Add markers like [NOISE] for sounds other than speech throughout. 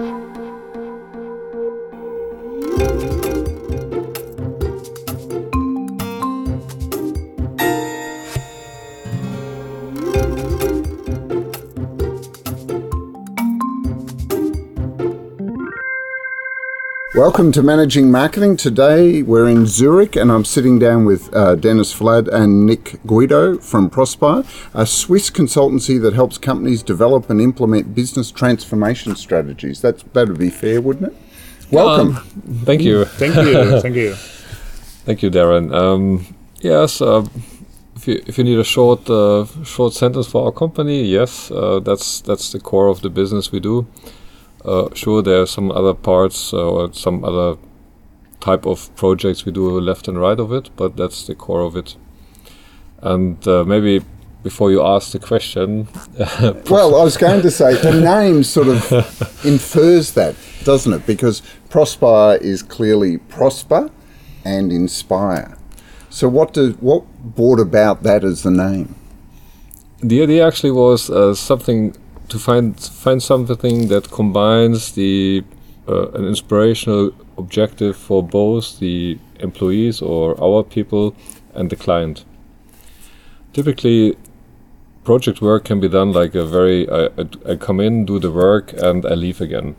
Thank you. Welcome to Managing Marketing. Today we're in Zurich and I'm sitting down with uh, Dennis Flad and Nik Guido from Prospire, a Swiss consultancy that helps companies develop and implement business transformation strategies. That's, that would be fair, wouldn't it? Welcome. Um, thank you. thank you. [LAUGHS] Thank you. thank you, Darren. Um, yes, uh, if, you, if you need a short uh, short sentence for our company, yes, uh, that's that's the core of the business we do. Uh, sure, there are some other parts uh, or some other type of projects we do left and right of it, but that's the core of it. And uh, maybe before you ask the question, [LAUGHS] well, I was going to say the name sort of [LAUGHS] infers that, doesn't it? Because Prospire is clearly prosper and inspire. So, what does what brought about that as the name? The idea actually was uh, something to find find something that combines the uh, an inspirational objective for both the employees or our people and the client. Typically, project work can be done like a very I, I, I come in, do the work, and I leave again.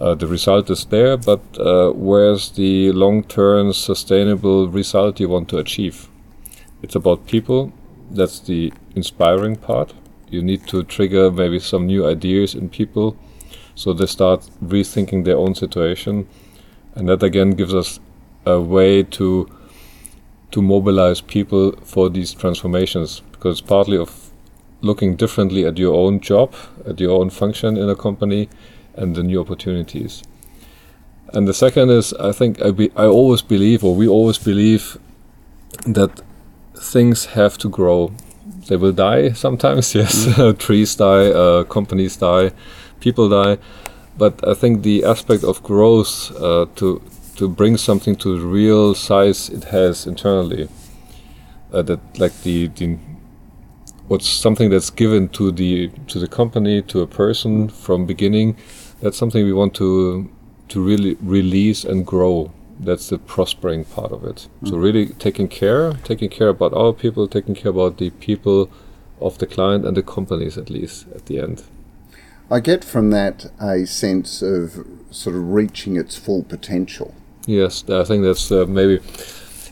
Uh, the result is there, but uh, where's the long-term sustainable result you want to achieve? It's about people. That's the inspiring part you need to trigger maybe some new ideas in people. So they start rethinking their own situation. And that again gives us a way to to mobilize people for these transformations. Because partly of looking differently at your own job at your own function in a company and the new opportunities. And the second is i think i, be, I always believe or we always believe that things have to grow they will die sometimes. [LAUGHS] Yes, mm. [LAUGHS] trees die, uh, companies die, people die. But I think the aspect of growth uh, to to bring something to the real size it has internally, uh, that like the, the what's something that's given to the to the company to a person from beginning, that's something we want to to really release and grow that's the prospering part of it. Mm. So really taking care, taking care about our people, taking care about the people of the client and the companies at least at the end. I get from that a sense of sort of reaching its full potential. Yes, I think that's uh, maybe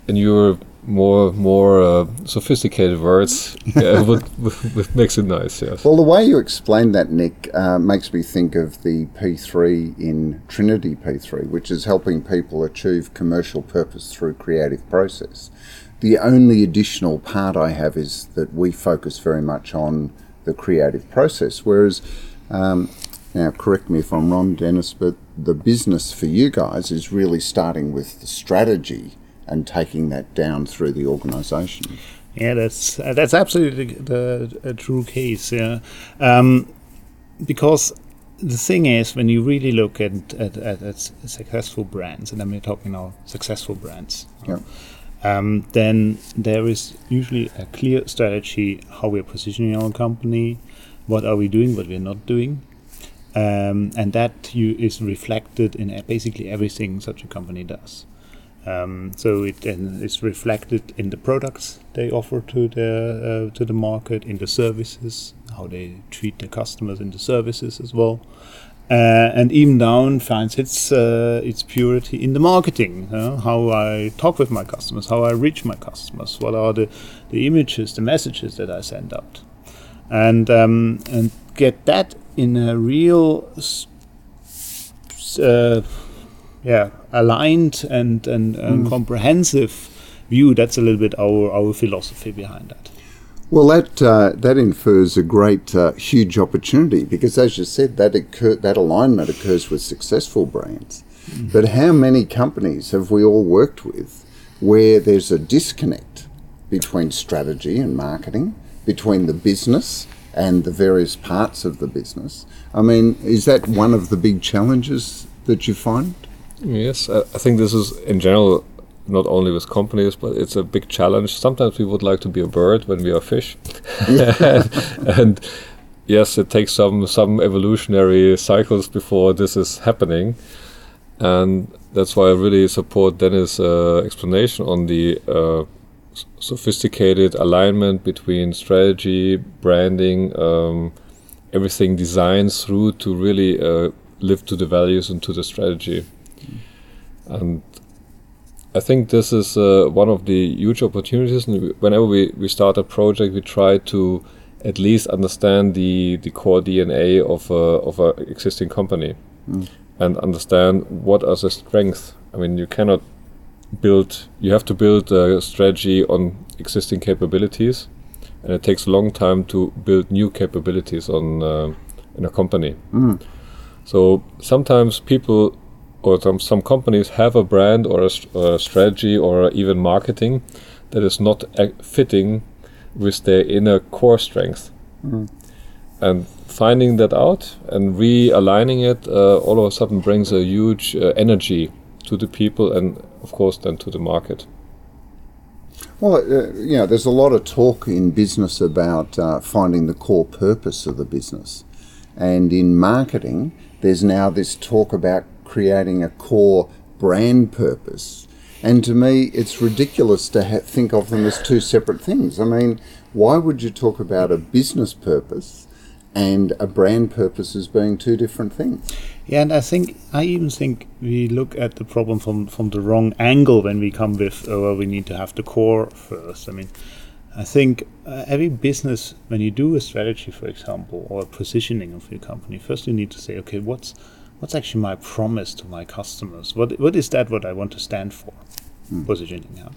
in your more more uh, sophisticated words [LAUGHS] yeah, would, would, makes it nice. Yes. Well, the way you explained that, Nik, uh, makes me think of the P3 in Trinity P3, which is helping people achieve commercial purpose through creative process. The only additional part I have is that we focus very much on the creative process, whereas. Um, now, correct me if I'm wrong, Dennis, but the business for you guys is really starting with the strategy and taking that down through the organisation. Yeah, that's uh, that's absolutely the, the true case. Yeah, um, because the thing is, when you really look at, at, at, at successful brands, and I'm mean, talking now successful brands, yeah. um, then there is usually a clear strategy how we're positioning our company, what are we doing, what we're not doing, um, and that you, is reflected in basically everything such a company does. Um, so it is reflected in the products they offer to the uh, to the market, in the services, how they treat the customers in the services as well, uh, and even down finds its uh, its purity in the marketing. how I talk with my customers, how I reach my customers, what are the the images, the messages that I send out, and um, and get that in a real. Uh, yeah aligned and and, and mm. comprehensive view. That's a little bit our our philosophy behind that. Well, that uh, that infers a great, uh, huge opportunity because, as you said, that occur- that alignment occurs with successful brands. Mm. But how many companies have we all worked with where there's a disconnect between strategy and marketing, between the business and the various parts of the business? I mean, is that one of the big challenges that you find? Yes, I think this is in general not only with companies, but it's a big challenge. Sometimes we would like to be a bird when we are fish, and, [LAUGHS] [LAUGHS] and, yes, it takes some some evolutionary cycles before this is happening, and that's why I really support Dennis' uh, explanation on the uh, sophisticated alignment between strategy, branding, um, everything designed through to really uh, live to the values and to the strategy. And I think this is uh, one of the huge opportunities. And whenever we, we start a project, we try to at least understand the, the core DNA of a, of a existing company mm. and understand what are the strengths. I mean, you cannot build, you have to build a strategy on existing capabilities, and it takes a long time to build new capabilities on uh, in a company. Mm. So sometimes people or some, some companies have a brand or a, or a strategy or even marketing that is not fitting with their inner core strength. Mm. And finding that out and realigning it uh, all of a sudden brings a huge uh, energy to the people and, of course, then to the market. Well, uh, you know, there's a lot of talk in business about uh, finding the core purpose of the business. And in marketing, there's now this talk about creating a core brand purpose. And to me, it's ridiculous to ha- think of them as two separate things. I mean, why would you talk about a business purpose and a brand purpose as being two different things? Yeah, and I think I even think we look at the problem from from the wrong angle when we come with, oh, well, we need to have the core first. I mean, I think uh, every business, when you do a strategy, for example, or a positioning of your company, first you need to say, okay, what's what's actually my promise to my customers? What what is that? What I want to stand for? Mm. Positioning.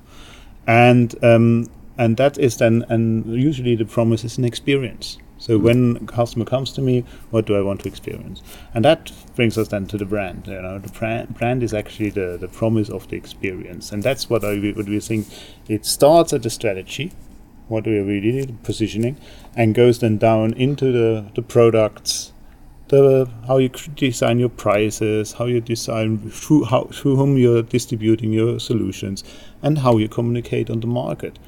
And um, and that is then, and usually the promise is an experience. So mm. when a customer comes to me, what do I want to experience? And that brings us then to the brand. You know, the brand is actually the, the promise of the experience, and that's what I what we think. It starts at the strategy, what we really need, positioning, and goes then down into the, the products, the how you design your prices, how you design through how through whom you're distributing your solutions, and how you communicate on the market,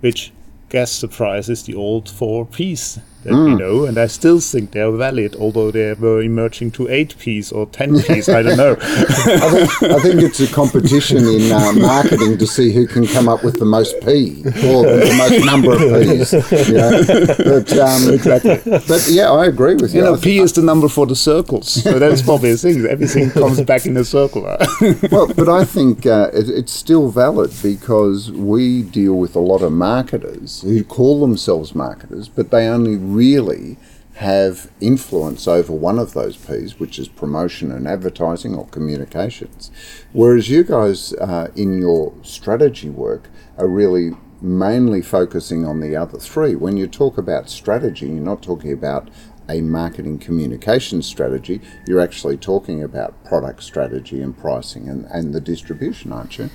which gas surprise is the old four P's mm. we hmm. know, and I still think they're valid, although they were emerging to eight P's or ten [LAUGHS] P's. I don't know. I, think, I, think, it's a competition in uh, marketing to see who can come up with the most P or the most number of P's. You know? but, um, [LAUGHS] exactly. But yeah, I agree with you. You know, P is the number for the circles, so that's probably a thing. Everything comes back in a circle. [LAUGHS] well, but I think uh, it, it's still valid because we deal with a lot of marketers who call themselves marketers, but they only really have influence over one of those P's, which is promotion and advertising or communications. Whereas you guys uh, in your strategy work are really mainly focusing on the other three. When you talk about strategy, you're not talking about a marketing communication strategy, you're actually talking about product strategy and pricing and, and the distribution, aren't you?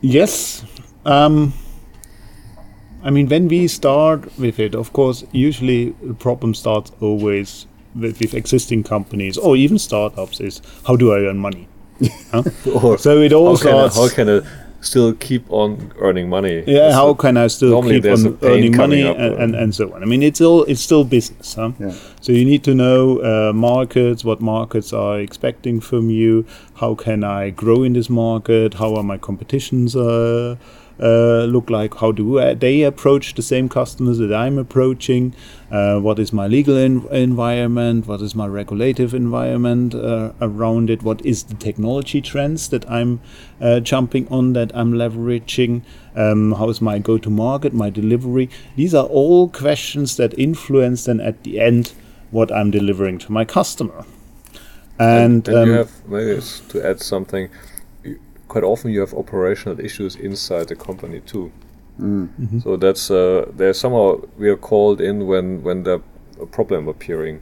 Yes. Um, I mean, when we start with it, of course, usually the problem starts always with, with existing companies or even startups is how do I earn money? Huh? [LAUGHS] so it all how starts. Can I, how can I still keep on earning money? Yeah, That's how can I still keep on earning money and, and, and, so on? I mean, it's all it's still business. Huh? Yeah. So you need to know uh, markets, what markets are expecting from you. How can I grow in this market? How are my competitions? Uh, uh, look like? How do uh, they approach the same customers that I'm approaching? Uh, what is my legal en- environment? What is my regulative environment uh, around it? What is the technology trends that I'm uh, jumping on that I'm leveraging? Um, how is my go to market, my delivery? These are all questions that influence then at the end what I'm delivering to my customer. And, and, and um, you have maybe to add something quite often you have operational issues inside the company too. Mm. Mm-hmm. So that's uh, there's somehow we are called in when when the a problem appearing.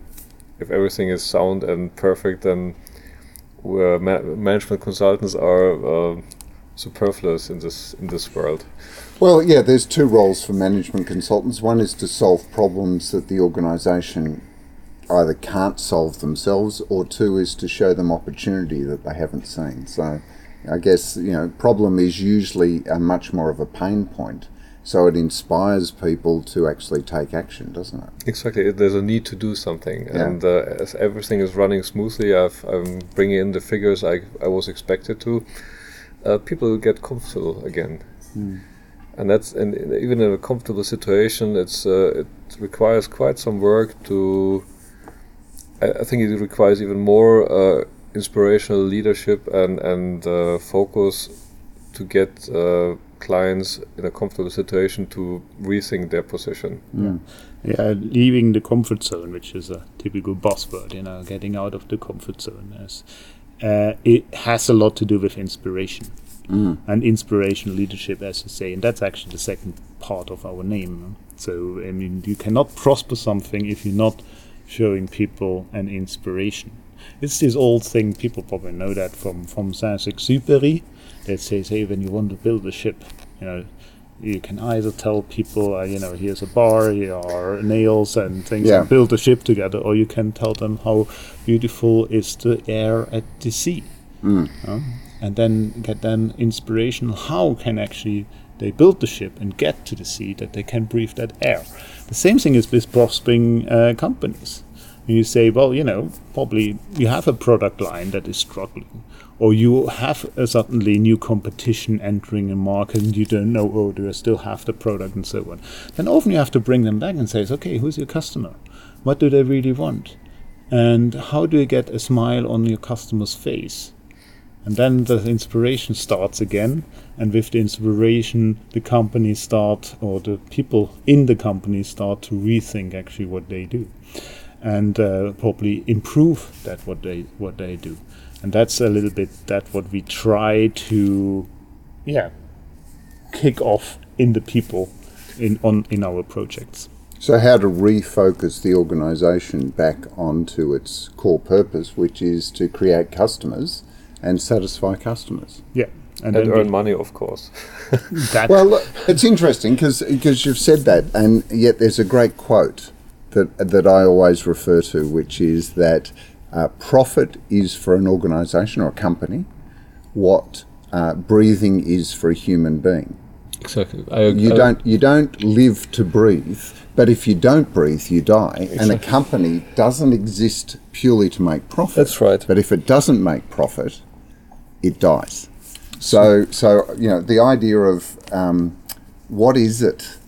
If everything is sound and perfect, then ma- management consultants are uh, superfluous in this in this world. Well, yeah, there's two roles for management consultants. One is to solve problems that the organisation either can't solve themselves, or two is to show them opportunity that they haven't seen. So I guess you know problem is usually a much more of a pain point, So it inspires people to actually take action, doesn't it? Exactly, there's a need to do something, Yeah. and uh, as everything is running smoothly, I've, I'm bringing in the figures I, I was expected to. Uh, people get comfortable again, and that's and even in a comfortable situation, it's uh, it requires quite some work to. I, I think it requires even more uh, inspirational leadership and and uh, focus to get uh, clients in a comfortable situation to rethink their position. Yeah, leaving the comfort zone, which is a typical buzzword, you know, getting out of the comfort zone. As, uh, it has a lot to do with inspiration and inspirational leadership, as you say, and that's actually the second part of our name. So, I mean, you cannot prosper something if you're not showing people an inspiration. It's this old thing, people probably know that from, from Saint-Exupéry, that says, hey, when you want to build a ship, you know, you can either tell people, uh, you know, here's a bar, here are nails and things, Yeah. and build a ship together, or you can tell them how beautiful is the air at the sea, uh, and then get them inspiration. How can actually they build the ship and get to the sea that they can breathe that air? The same thing is with prospering uh, companies. You say, well, you know, probably you have a product line that is struggling, or you have a suddenly new competition entering a market and you don't know, oh, do I still have the product and so on. Then often you have to bring them back and say, okay, who's your customer? What do they really want? And how do you get a smile on your customer's face? And then the inspiration starts again. And with the inspiration, the company start, or the people in the company start to rethink actually what they do, and uh, probably improve that what they what they do. And that's a little bit that what we try to, yeah, kick off in the people in on in our projects. So, how to refocus the organisation back onto its core purpose, which is to create customers and satisfy customers. Yeah, And then earn we- money, of course. Well, look, it's interesting because you've said that, and yet there's a great quote that that I always refer to, which is that uh, profit is for an organisation or a company what uh, breathing is for a human being. Exactly. I, You I- don't you don't live to breathe, but if you don't breathe, you die. And a company doesn't exist purely to make profit. That's right. But if it doesn't make profit, it dies. So so you know the idea of um, what is it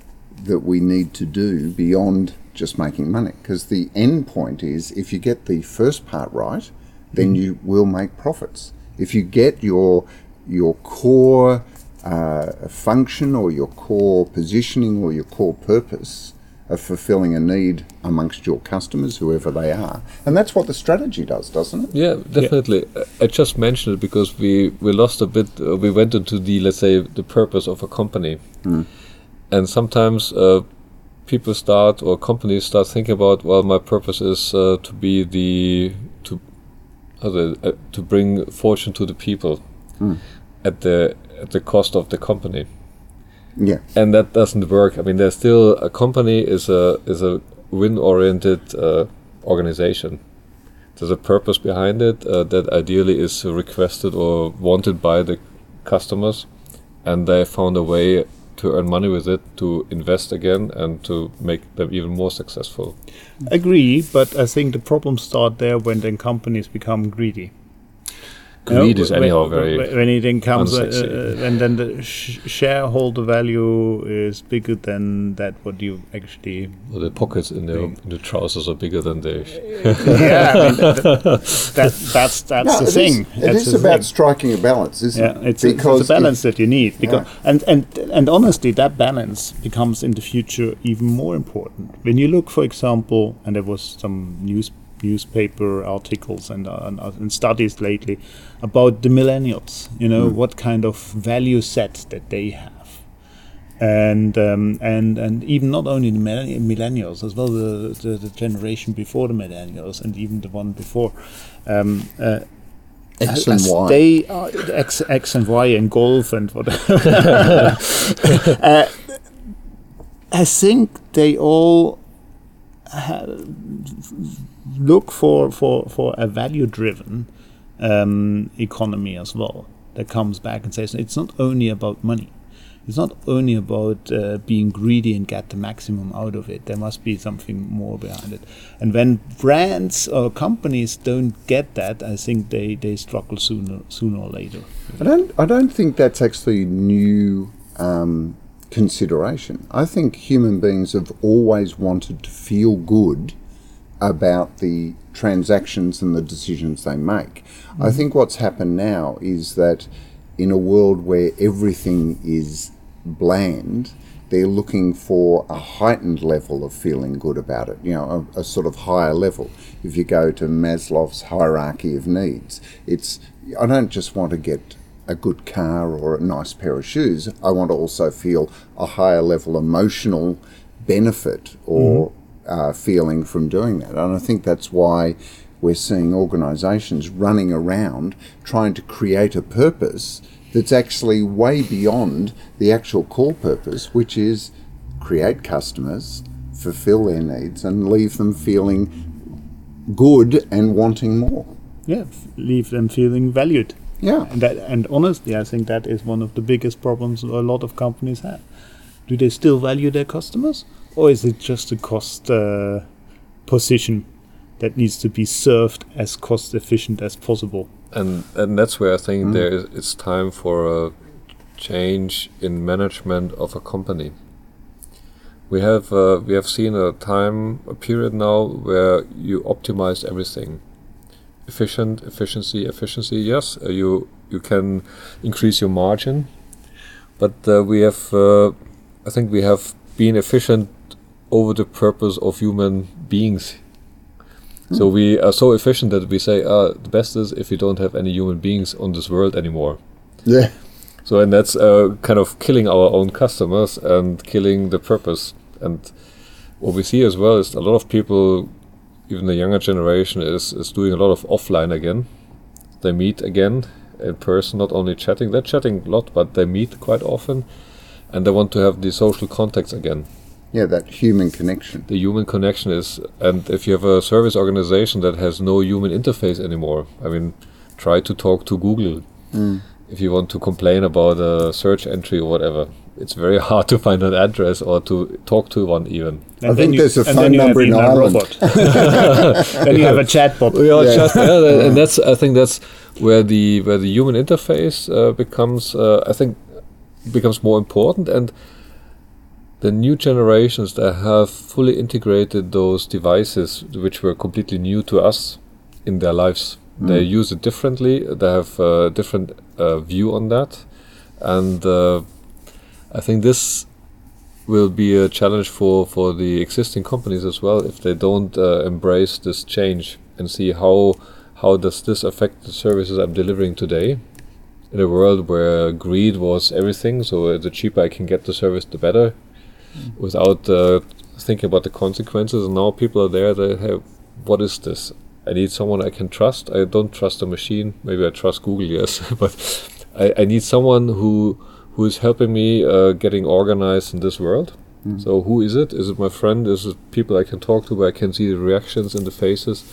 that we need to do beyond just making money? Because the end point is if you get the first part right, then you will make profits. If you get your your core uh, function or your core positioning or your core purpose of fulfilling a need amongst your customers, whoever they are, and that's what the strategy does, doesn't it? Yeah, definitely. I- I just mentioned it because we, we lost a bit. Uh, we went into the let's say the purpose of a company, and sometimes uh, people start or companies start thinking about well, my purpose is uh, to be the to uh, to bring fortune to the people at the at the cost of the company Yeah. and that doesn't work. I mean, there's still a company is a is a win-oriented uh, organization. There's a purpose behind it uh, that ideally is requested or wanted by the customers, and they found a way to earn money with it, to invest again, and to make them even more successful. agree, but I think the problems start there when then companies become greedy. You know, Greed is anyhow when- very when it comes uh, uh, and then the sh- shareholder value is bigger than that what you actually well, the pockets in the in the trousers are bigger than the [LAUGHS] yeah I mean, [LAUGHS] that, that, that's that's No, the it is- thing. it That's is about thing. striking a balance, isn't yeah it? it's, it's a balance that you need because and and and honestly that balance becomes in the future even more important. When you look for example and there was some news newspaper articles and, uh, and, uh, and studies lately about the millennials you know what kind of value set that they have and um, and and even not only the millennials as well the, the the generation before the millennials and even the one before um, uh, X and Y. They are X, X and Y and golf and whatever. [LAUGHS] uh, I think they all ha- look for, for, for a value driven um, economy as well that comes back and says it's not only about money. it's not only about uh, being greedy and get the maximum out of it. There must be something more behind it. And when brands or companies don't get that, I think they, they struggle sooner sooner or later. I don't. I don't think that's actually new um, consideration. I think human beings have always wanted to feel good about the transactions and the decisions they make. I think what's happened now is that in a world where everything is bland, they're looking for a heightened level of feeling good about it, you know, a, a, sort of higher level. If you go to Maslow's hierarchy of needs, it's, I don't just want to get a good car or a nice pair of shoes, I want to also feel a higher level emotional benefit or mm-hmm. Uh, feeling from doing that. And I think that's why we're seeing organisations running around trying to create a purpose that's actually way beyond the actual core purpose, which is create customers, fulfill their needs, and leave them feeling good and wanting more. Yeah, leave them feeling valued. Yeah, and that, and honestly, I think that is one of the biggest problems a lot of companies have. Do they still value their customers, or is it just a cost uh, position that needs to be served as cost efficient as possible? and and that's where I think mm. there is, it's time for a change in management of a company. We have uh, we have seen a time a period now where you optimize everything, efficient efficiency efficiency. Yes, uh, you you can increase your margin, but uh, we have uh, I think we have been efficient over the purpose of human beings so we are so efficient that we say, uh, the best is if we don't have any human beings on this world anymore. Yeah. So and that's uh, kind of killing our own customers and killing the purpose. And what we see as well is a lot of people, even the younger generation, is is doing a lot of offline again. They meet again in person, not only chatting. They're chatting a lot, but they meet quite often, and they want to have the social contacts again. Yeah, that human connection. The human connection is, and if you have a service organization that has no human interface anymore, I mean, try to talk to Google. Mm. If you want to complain about a search entry or whatever, it's very [LAUGHS] hard to find an address or to talk to one even. And I think you, there's a phone number in Ireland. [LAUGHS] [LAUGHS] then you have a chatbot. Yeah, yeah. Chat, yeah, and that's I think that's where the where the human interface uh, becomes uh, I think becomes more important and the new generations that have fully integrated those devices, which were completely new to us in their lives, mm. they use it differently. They have a different uh, view on that, and uh, I think this will be a challenge for for the existing companies as well if they don't uh, embrace this change and see how how does this affect the services I'm delivering today in a world where greed was everything so the cheaper I can get the service the better without uh, thinking about the consequences. And now people are there. They have, what is this? I need someone I can trust. I don't trust a machine. Maybe I trust Google, yes, [LAUGHS] but I, I need someone who who is helping me uh, getting organized in this world. Mm. So who is it? Is it my friend? Is it people I can talk to where I can see the reactions in the faces?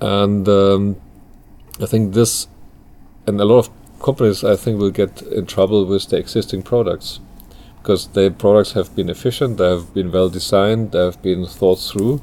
And um, I think this, and a lot of companies I think will get in trouble with the existing products because their products have been efficient, they have been well designed, they have been thought through,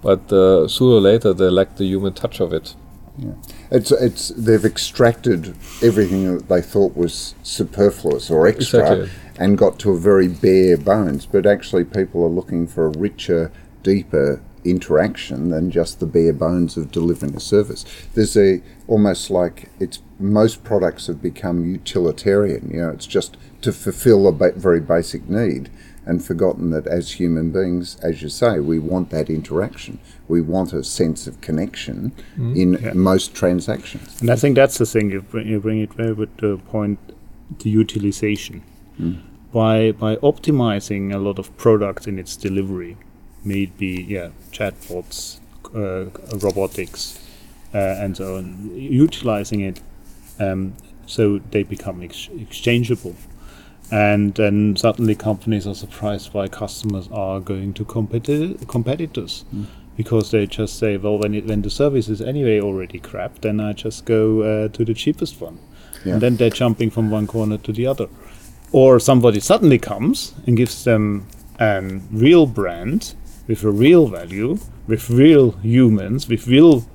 but uh, sooner or later they lack the human touch of it. Yeah. It's it's they've extracted everything that they thought was superfluous or extra exactly. and got to a very bare bones. But actually, people are looking for a richer, deeper interaction than just the bare bones of delivering a service. There's a almost like it's most products have become utilitarian. You know, it's just to fulfill a ba- very basic need and forgotten that as human beings, as you say, we want that interaction. We want a sense of connection mm. in yeah. most transactions. And I think that's the thing you bring, you bring it very good uh, point the utilization. Mm. By by optimizing a lot of products in its delivery, may it be yeah chatbots, uh, robotics, uh, and so on, utilizing it um, so they become ex- exchangeable and then suddenly companies are surprised why customers are going to competi- competitors mm. because they just say well when, it, when the service is anyway already crap then i just go uh, to the cheapest one yeah. and then they're jumping from one corner to the other or somebody suddenly comes and gives them a real brand with a real value, with real humans, with real,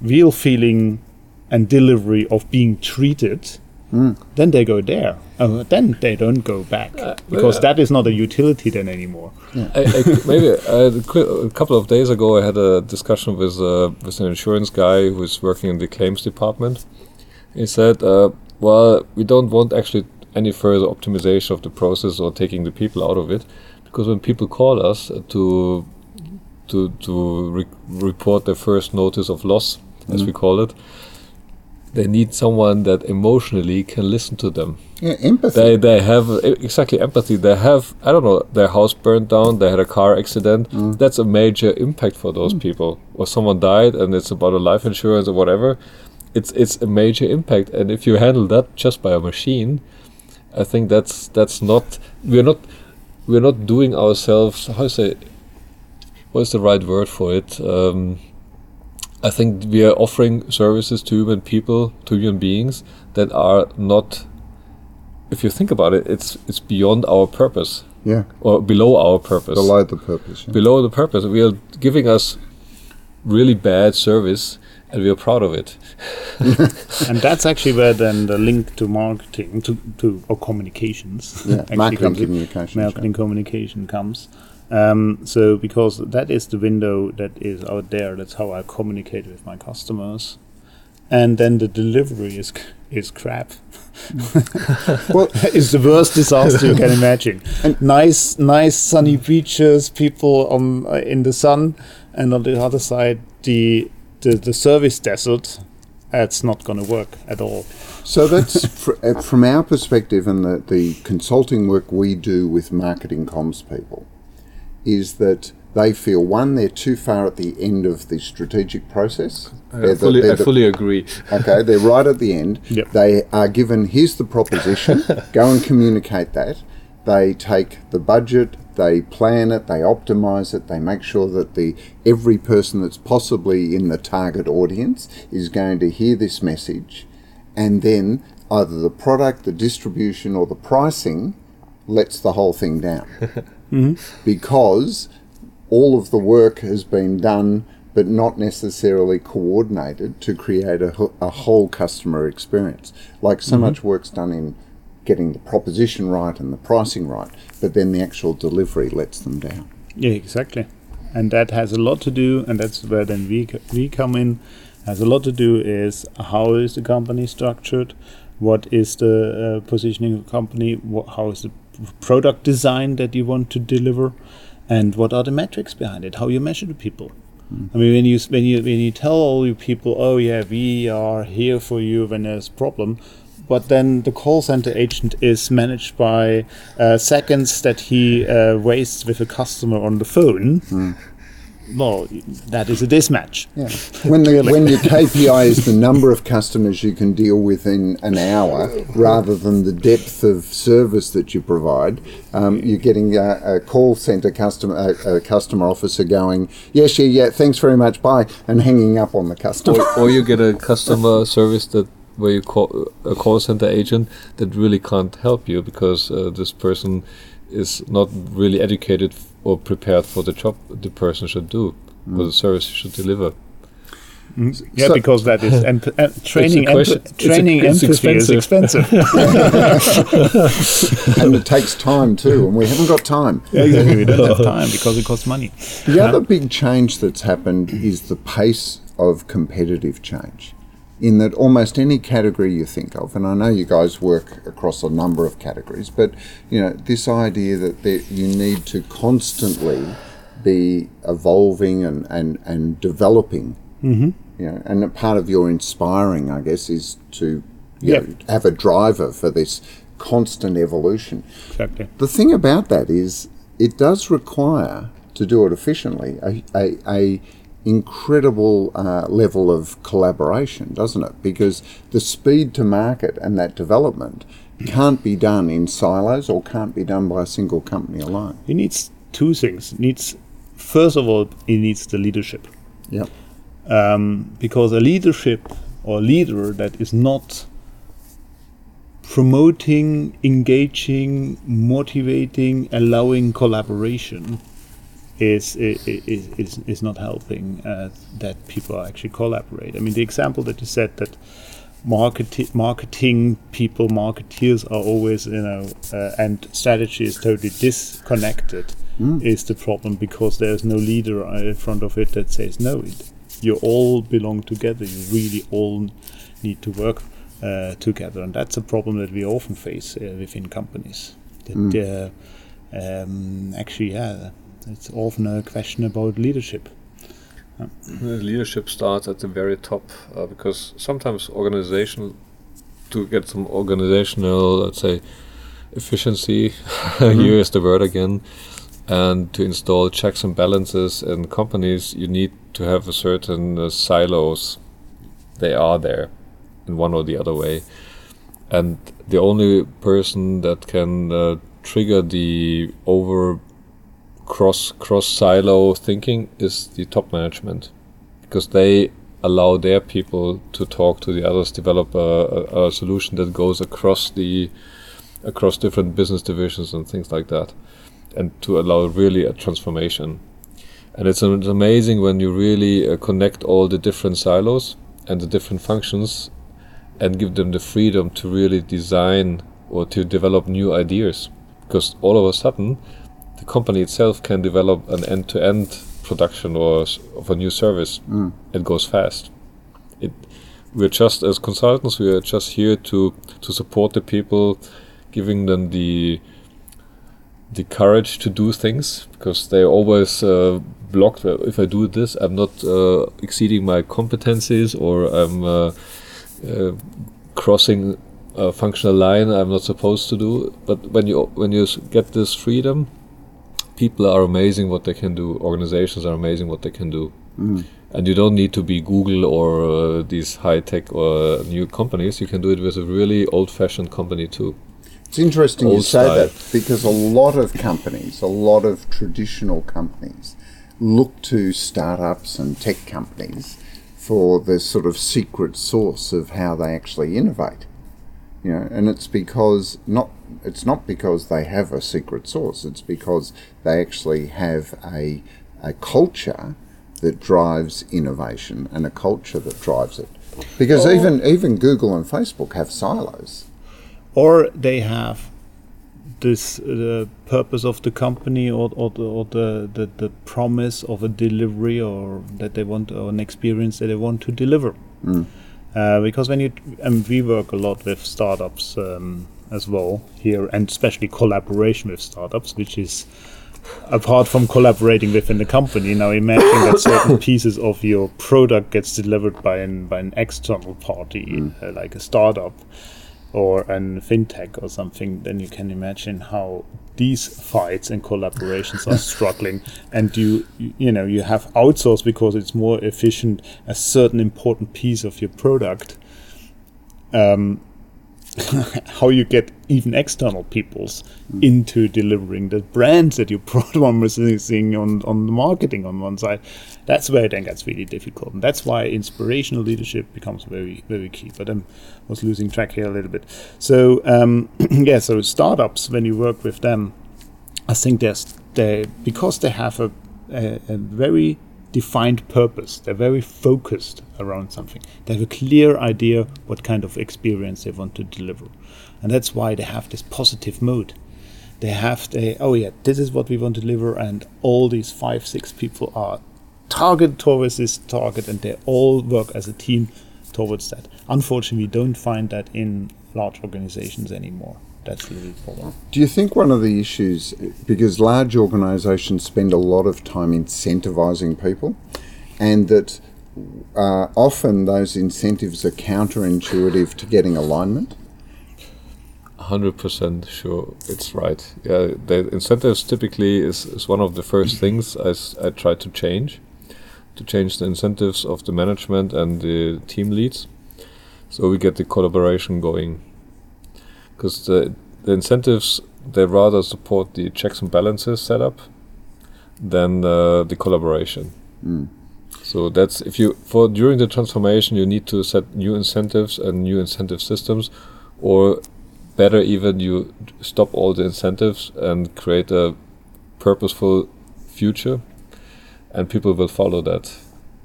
real feeling and delivery of being treated, then they go there. Uh, then they don't go back because that is not a utility then anymore. I, I, maybe uh, a a couple of days ago, I had a discussion with uh, with an insurance guy who's working in the claims department. He said, uh, "Well, we don't want actually any further optimization of the process or taking the people out of it, because when people call us uh, to to to re- report their first notice of loss, as we mm. call it." They need someone that emotionally can listen to them. Yeah, empathy. they they have exactly empathy. They have i don't know their house burned down they had a car accident. Mm. That's a major impact for those mm. people. Or someone died and it's about a life insurance or whatever. It's it's a major impact. And if you handle that just by a machine i think that's that's not we're not we're not doing ourselves how to say what's the right word for it um, I think we are offering services to human people, to human beings that are not. If you think about it, it's it's beyond our purpose yeah, or below our purpose. below the purpose. yeah. Below the purpose, we are giving us really bad service, and we are proud of it. [LAUGHS] and that's actually where then the link to marketing to, to or communications Yeah, [LAUGHS] marketing comes in. communications, marketing communication comes um, so because that is the window that is out there that's how i communicate with my customers. And then the delivery is [LAUGHS] is crap. [LAUGHS] Well, it's the worst disaster you can imagine. Nice nice sunny beaches people on uh, in the sun. And on the other side the the, the service desert that's not going to work at all. So that's [LAUGHS] fr- uh, from our perspective and the, the consulting work we do with marketing comms people is that they feel one they're too far at the end of the strategic process. they fully the- they're the- agree. [LAUGHS] okay, they're right at the end. Yep. They are given here's the proposition. [LAUGHS] go and communicate that. They take the budget, they plan it, they optimize it, they make sure that the every person that's possibly in the target audience is going to hear this message, and then either the product, the distribution, or the pricing lets the whole thing down [LAUGHS] because all of the work has been done but not necessarily coordinated to create a, a whole customer experience. Like so much work's done in getting the proposition right and the pricing right, but then the actual delivery lets them down. Yeah, exactly. And that has a lot to do, and that's where then we, we come in. Has a lot to do is how is the company structured, what is the uh, positioning of the company, what, how is the product design that you want to deliver, and what are the metrics behind it, how you measure the people. I mean, when you when you when you tell all your people, oh yeah, we are here for you when there's a problem, but then the call center agent is managed by uh, seconds that he uh, wastes with a customer on the phone. Well, that is a mismatch. Yeah. When the [LAUGHS] when your KPI is the number of customers you can deal with in an hour, rather than the depth of service that you provide, um, you're getting a, a call center customer a, a customer officer going, yes, yeah, yeah, thanks very much, bye, and hanging up on the customer. or, or you get a customer service that where you call a call center agent that really can't help you because uh, this person is not really educated or prepared for the job the person should do or the service you should deliver. Yeah, So- because that is emp- uh, training. question- emp- it's a- training it's empathy is expensive. [LAUGHS] and it takes time too, and we haven't got time. [LAUGHS] yeah, exactly. We don't have [LAUGHS] time because it costs money. The other big change that's happened is the pace of competitive change. In that almost any category you think of, and I know you guys work across a number of categories, but you know this idea that there, you need to constantly be evolving and and, and developing. Mm-hmm. You know, and a part of your inspiring, I guess, is to you Yep. know, have a driver for this constant evolution. Exactly. The thing about that is, it does require to do it efficiently a, a, a incredible uh, level of collaboration, doesn't it? Because the speed to market and that development can't be done in silos or can't be done by a single company alone. It needs two things. It needs first of all, it needs the leadership. Yep. um, because a leadership or leader that is not promoting, engaging, motivating, allowing collaboration is is, is, is not helping uh, that people actually collaborate. I mean, the example that you said that marketing marketing people, marketeers are always you know, uh, and strategy is totally disconnected. Mm. Is the problem because there's no leader in front of it that says no. It, you all belong together. You really all need to work uh, together, and that's a problem that we often face uh, within companies. That mm. um, actually, yeah, it's often a question about leadership. Leadership starts at the very top uh, because sometimes organization to get some organizational, let's say, efficiency. [LAUGHS] Mm-hmm. here is the word again. And to install checks and balances in companies, you need to have a certain uh, silos. They are there, in one or the other way, and the only person that can uh, trigger the over cross cross silo thinking is the top management because they allow their people to talk to the others, develop a, a, a, solution that goes across the across different business divisions and things like that, and to allow really a transformation. And it's, it's amazing when you really uh, connect all the different silos and the different functions, and give them the freedom to really design or to develop new ideas, because all of a sudden the company itself can develop an end-to-end production or of a new service. Mm. It goes fast. It we're just as consultants we are just here to to support the people, giving them the the courage to do things because they're always uh, blocked. If I do this, I'm not uh, exceeding my competencies or I'm uh, uh crossing a functional line I'm not supposed to do. But when you when you get this freedom people are amazing what they can do. Organizations are amazing what they can do. Mm. And you don't need to be Google or uh, these high tech or uh, new companies. You can do it with a really old fashioned company too. It's interesting old you say style. that because a lot of companies, a lot of traditional companies, look to startups and tech companies for the sort of secret source of how they actually innovate. You know, and it's because not it's not because they have a secret source. It's because they actually have a a culture that drives innovation and a culture that drives it. Because or, even even Google and Facebook have silos. Or they have this the purpose of the company or, or, the, or the, the, the promise of a delivery or that they want or an experience that they want to deliver. Mm. Uh, because when you and we work a lot with startups um, as well here, and especially collaboration with startups, which is apart from collaborating within the company. Now imagine that [COUGHS] certain pieces of your product gets delivered by an by an external party, mm. uh, like a startup or an fintech or something. Then you can imagine how these fights and collaborations are [LAUGHS] struggling and you you know you have outsourced because it's more efficient a certain important piece of your product um, [LAUGHS] how you get even external peoples mm. into delivering the brands that you promising [LAUGHS] on on the marketing on one side. That's where it then gets really difficult, and that's why inspirational leadership becomes very very key. But I was losing track here a little bit. So um, [CLEARS THROAT] yeah, so startups when you work with them, I think there's they because they have a, a, a very defined purpose. They're very focused around something. They have a clear idea what kind of experience they want to deliver. And that's why they have this positive mode. They have the, oh yeah, this is what we want to deliver, and all these five, six people are targeted towards this target, and they all work as a team towards that. Unfortunately, we don't find that in large organizations anymore that's the real problem. Do you think one of the issues, because large organisations spend a lot of time incentivizing people, and that uh, often those incentives are counterintuitive to getting alignment? 100% sure it's right. Yeah, the incentives typically is, is one of the first things I, I try to change, to change the incentives of the management and the team leads, so we get the collaboration going because the, the incentives they rather support the checks and balances setup than uh, the collaboration. Mm. So that's if you for during the transformation you need to set new incentives and new incentive systems, or better even you stop all the incentives and create a purposeful future, and people will follow that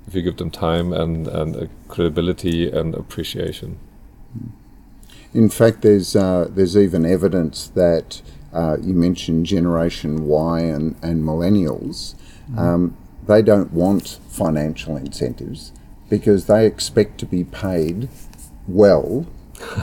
if you give them time and and uh, credibility and appreciation. In fact, there's uh, there's even evidence that uh, you mentioned Generation Y and, and millennials. Um, they don't want financial incentives because they expect to be paid well,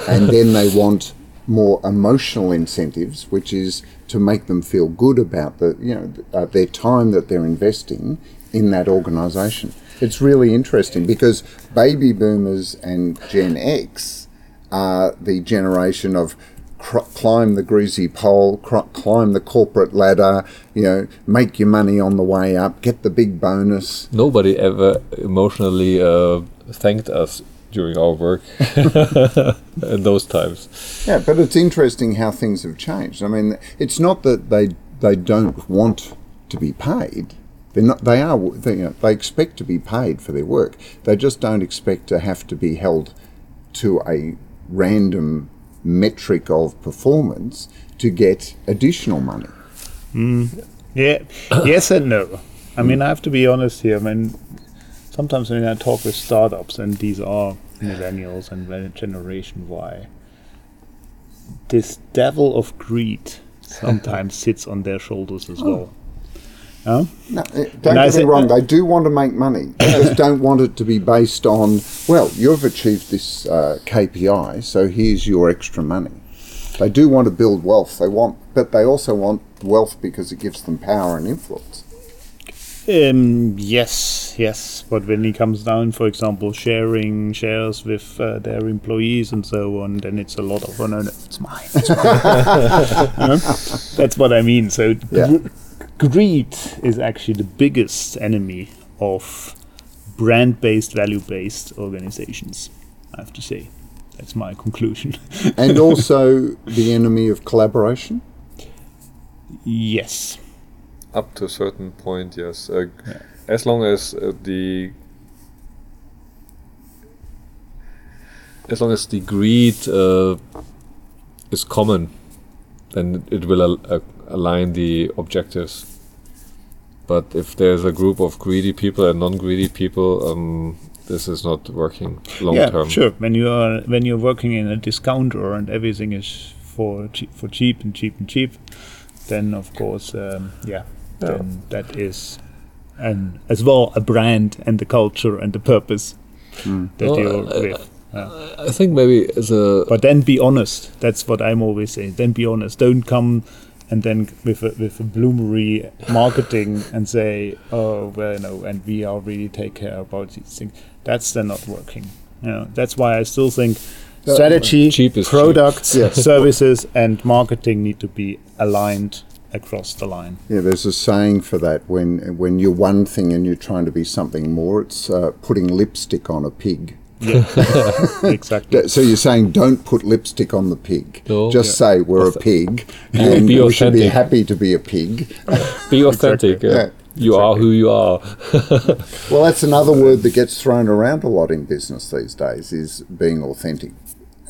and then they [LAUGHS] want more emotional incentives, which is to make them feel good about the you know uh, their time that they're investing in that organisation. It's really interesting because baby boomers and Gen X are the generation of cr- climb the greasy pole, cr- climb the corporate ladder, you know, make your money on the way up, get the big bonus. Nobody ever emotionally uh, thanked us during our work [LAUGHS] in those times. Yeah, but it's interesting how things have changed. I mean, it's not that they they don't want to be paid. They're not. They are. They, you know, they expect to be paid for their work. They just don't expect to have to be held to a random metric of performance to get additional money. Mm. Yeah, yes and no. I mean, I have to be honest here. I mean, sometimes when I talk with startups, and these are millennials and Generation Y, this devil of greed sometimes [LAUGHS] sits on their shoulders as well. Huh? No, eh, don't And I get me said- wrong. They do want to make money. They just [LAUGHS] don't want it to be based on. Well, you've achieved this uh, KPI, so here's your extra money. They do want to build wealth. They want, but they also want wealth because it gives them power and influence. Um, yes, yes. But when it comes down, for example, sharing shares with uh, their employees and so on, then it's a lot of, oh no, no, it's mine. It's mine. [LAUGHS] You know? That's what I mean. So Yeah. gr- greed is actually the biggest enemy of brand-based, value-based organizations. I have to say, that's my conclusion. and [LAUGHS] also the enemy of collaboration. yes. Up to a certain point, yes. Uh, As long as uh, the as long as the greed uh, is common, then it will al- uh, align the objectives. But if there's a group of greedy people and non-greedy people, um, this is not working long yeah, term. sure. When you are when you're working in a discounter and everything is for cheap, for cheap and cheap and cheap, then of course, um, yeah, then that is, and as well a brand and the culture and the purpose that Well, you're uh, with. Yeah. I think maybe as a But then be honest. That's what I'm always saying. Then be honest. Don't come and then with a, with a bloomery marketing and say, oh well, no, and we are really take care about these things. That's then not working. You know, that's why I still think strategy, Cheap is cheap. products, [LAUGHS] Yeah. services, [LAUGHS] and marketing need to be aligned across the line. Yeah, there's a saying for that. When when you're one thing and you're trying to be something more, it's uh, putting lipstick on a pig. Yeah, [LAUGHS] exactly. So you're saying don't put lipstick on the pig. No. Just say we're a pig, [LAUGHS] and be we should be happy to be a pig. [LAUGHS] be authentic. Exactly. yeah. Yeah, You are who you are. Well, that's another word that gets thrown around a lot in business these days is being authentic.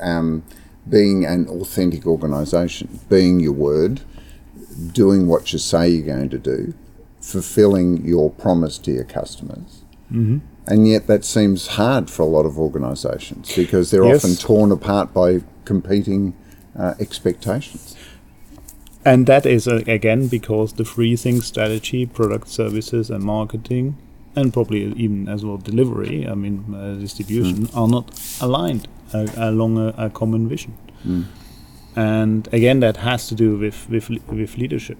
Um, being an authentic organisation, being your word, doing what you say you're going to do, fulfilling your promise to your customers. Mm-hmm. And yet that seems hard for a lot of organisations because they're Yes. often torn apart by competing uh, expectations. And that is uh, again because the three things strategy, product services, and marketing, and probably even as well delivery, I mean, uh, distribution, are not aligned uh, along a, a common vision. And again, that has to do with, with, with leadership.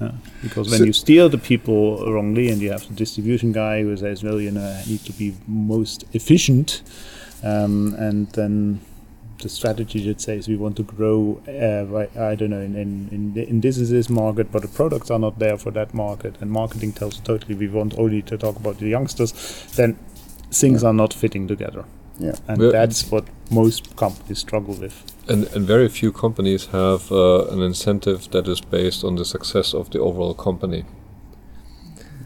Uh, because when So- you steer the people wrongly and you have the distribution guy who says, well, you know, I need to be most efficient, um, and then the strategy that says we want to grow, uh, right, I don't know, in, in, in, in this is this market, but the products are not there for that market, and marketing tells totally we want only to talk about the youngsters, then things are not fitting together. Yeah. And Well- that's what most companies struggle with. And, and very few companies have uh, an incentive that is based on the success of the overall company.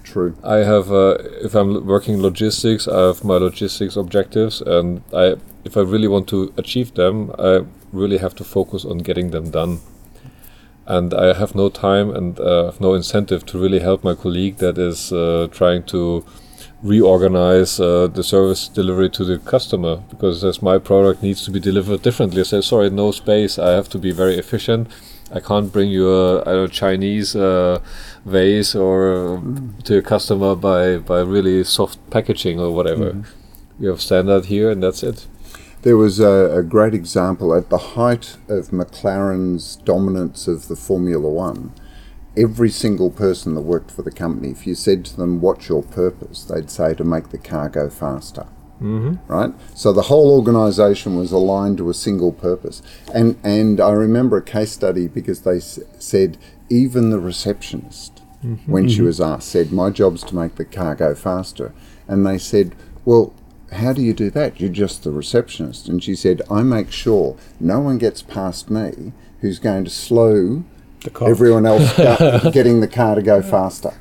True. I have, uh, if I'm working logistics, I have my logistics objectives, and I, if I really want to achieve them, I really have to focus on getting them done. And I have no time and uh, have no incentive to really help my colleague that is uh, trying to reorganize uh, the service delivery to the customer because as my product needs to be delivered differently. I say, sorry, no space. I have to be very efficient. I can't bring you a, a Chinese uh, vase or mm. to a customer by, by really soft packaging or whatever. Mm. We have standard here and that's it. There was a, a, great example at the height of McLaren's dominance of the Formula One every single person that worked for the company, if you said to them, What's your purpose? they'd say to make the car go faster. Mm-hmm. Right? So the whole organization was aligned to a single purpose. And, and I remember a case study because they s- said, even the receptionist, mm-hmm. when she mm-hmm. was asked, said, My job's to make the car go faster. And they said, Well, how do you do that? You're just the receptionist. And she said, I make sure no one gets past me who's going to slow everyone else [LAUGHS] getting the car to go faster.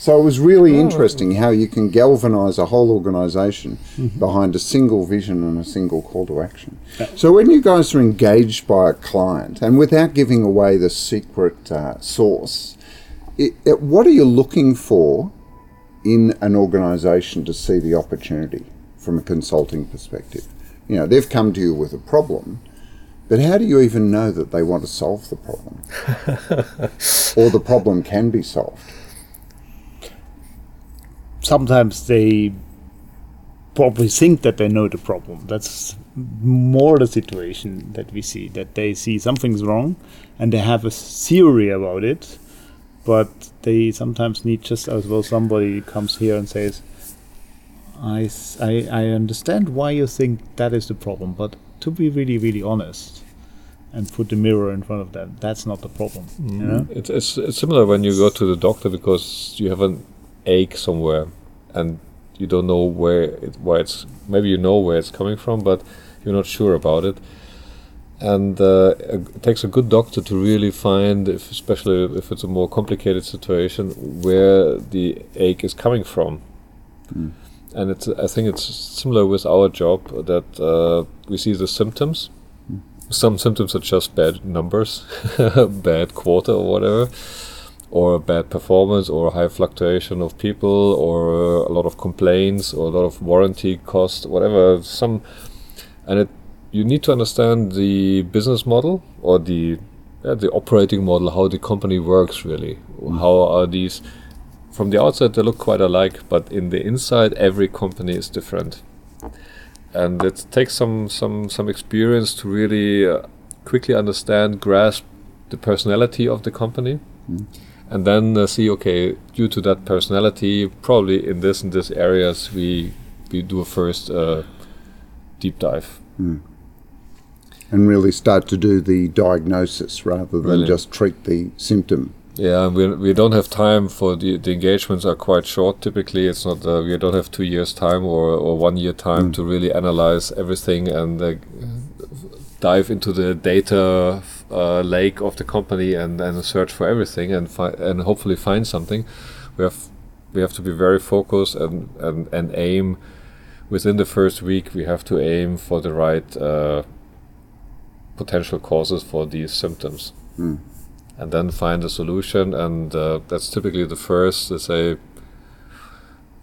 So it was really oh. interesting how you can galvanize a whole organization mm-hmm. behind a single vision and a single call to action. So when you guys are engaged by a client, and without giving away the secret uh, source, it, it, what are you looking for in an organization to see the opportunity from a consulting perspective? You know, they've come to you with a problem but how do you even know that they want to solve the problem? [LAUGHS] or the problem can be solved? Sometimes they probably think that they know the problem. That's more the situation that we see that they see something's wrong and they have a theory about it, but they sometimes need just as well somebody comes here and says, I, I, I understand why you think that is the problem, but to be really, really honest, and put the mirror in front of them, that's not the problem. Mm. You know? it's, it's, it's similar when you go to the doctor because you have an ache somewhere and you don't know where it, why it's maybe you know where it's coming from, but you're not sure about it. And uh, it takes a good doctor to really find, if, especially if it's a more complicated situation, where the ache is coming from. Mm. And it's, I think it's similar with our job that uh, we see the symptoms some symptoms are just bad numbers, [LAUGHS] bad quarter or whatever, or bad performance, or high fluctuation of people, or a lot of complaints, or a lot of warranty cost, whatever. Some, and it, you need to understand the business model or the yeah, the operating model, how the company works really. Mm. How are these? From the outside, they look quite alike, but in the inside, every company is different and it takes some some some experience to really uh, quickly understand grasp the personality of the company mm. and then uh, see okay due to that personality probably in this and this areas we we do a first uh, deep dive mm. and really start to do the diagnosis rather than really. just treat the symptom yeah, we, we don't have time for the the engagements are quite short. Typically, it's not uh, we don't have two years time or, or one year time mm. to really analyze everything and uh, dive into the data uh, lake of the company and, and search for everything and fi- and hopefully find something. We have we have to be very focused and, and, and aim within the first week. We have to aim for the right uh, potential causes for these symptoms. Mm and then find a solution. And uh, that's typically the first, let's say,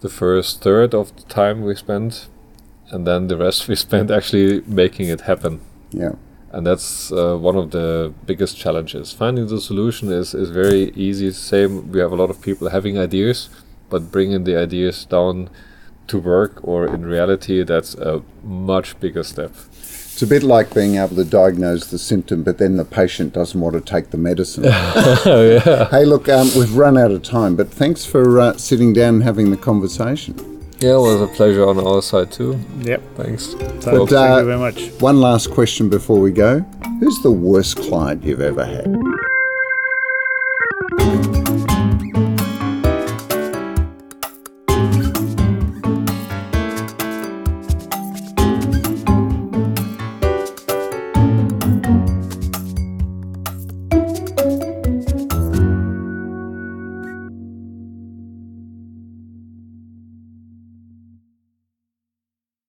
the first third of the time we spend, and then the rest [LAUGHS] we spend actually making it happen. Yeah. And that's uh, one of the biggest challenges. Finding the solution is, is very easy. Same, we have a lot of people having ideas, but bringing the ideas down to work or in reality, that's a much bigger step. It's a bit like being able to diagnose the symptom, but then the patient doesn't want to take the medicine. [LAUGHS] yeah. Hey, look, um, we've run out of time, but thanks for uh, sitting down and having the conversation. Yeah, it was a pleasure on our side too. Yep. Thanks. So, but, uh, thank you very much. One last question before we go. Who's the worst client you've ever had?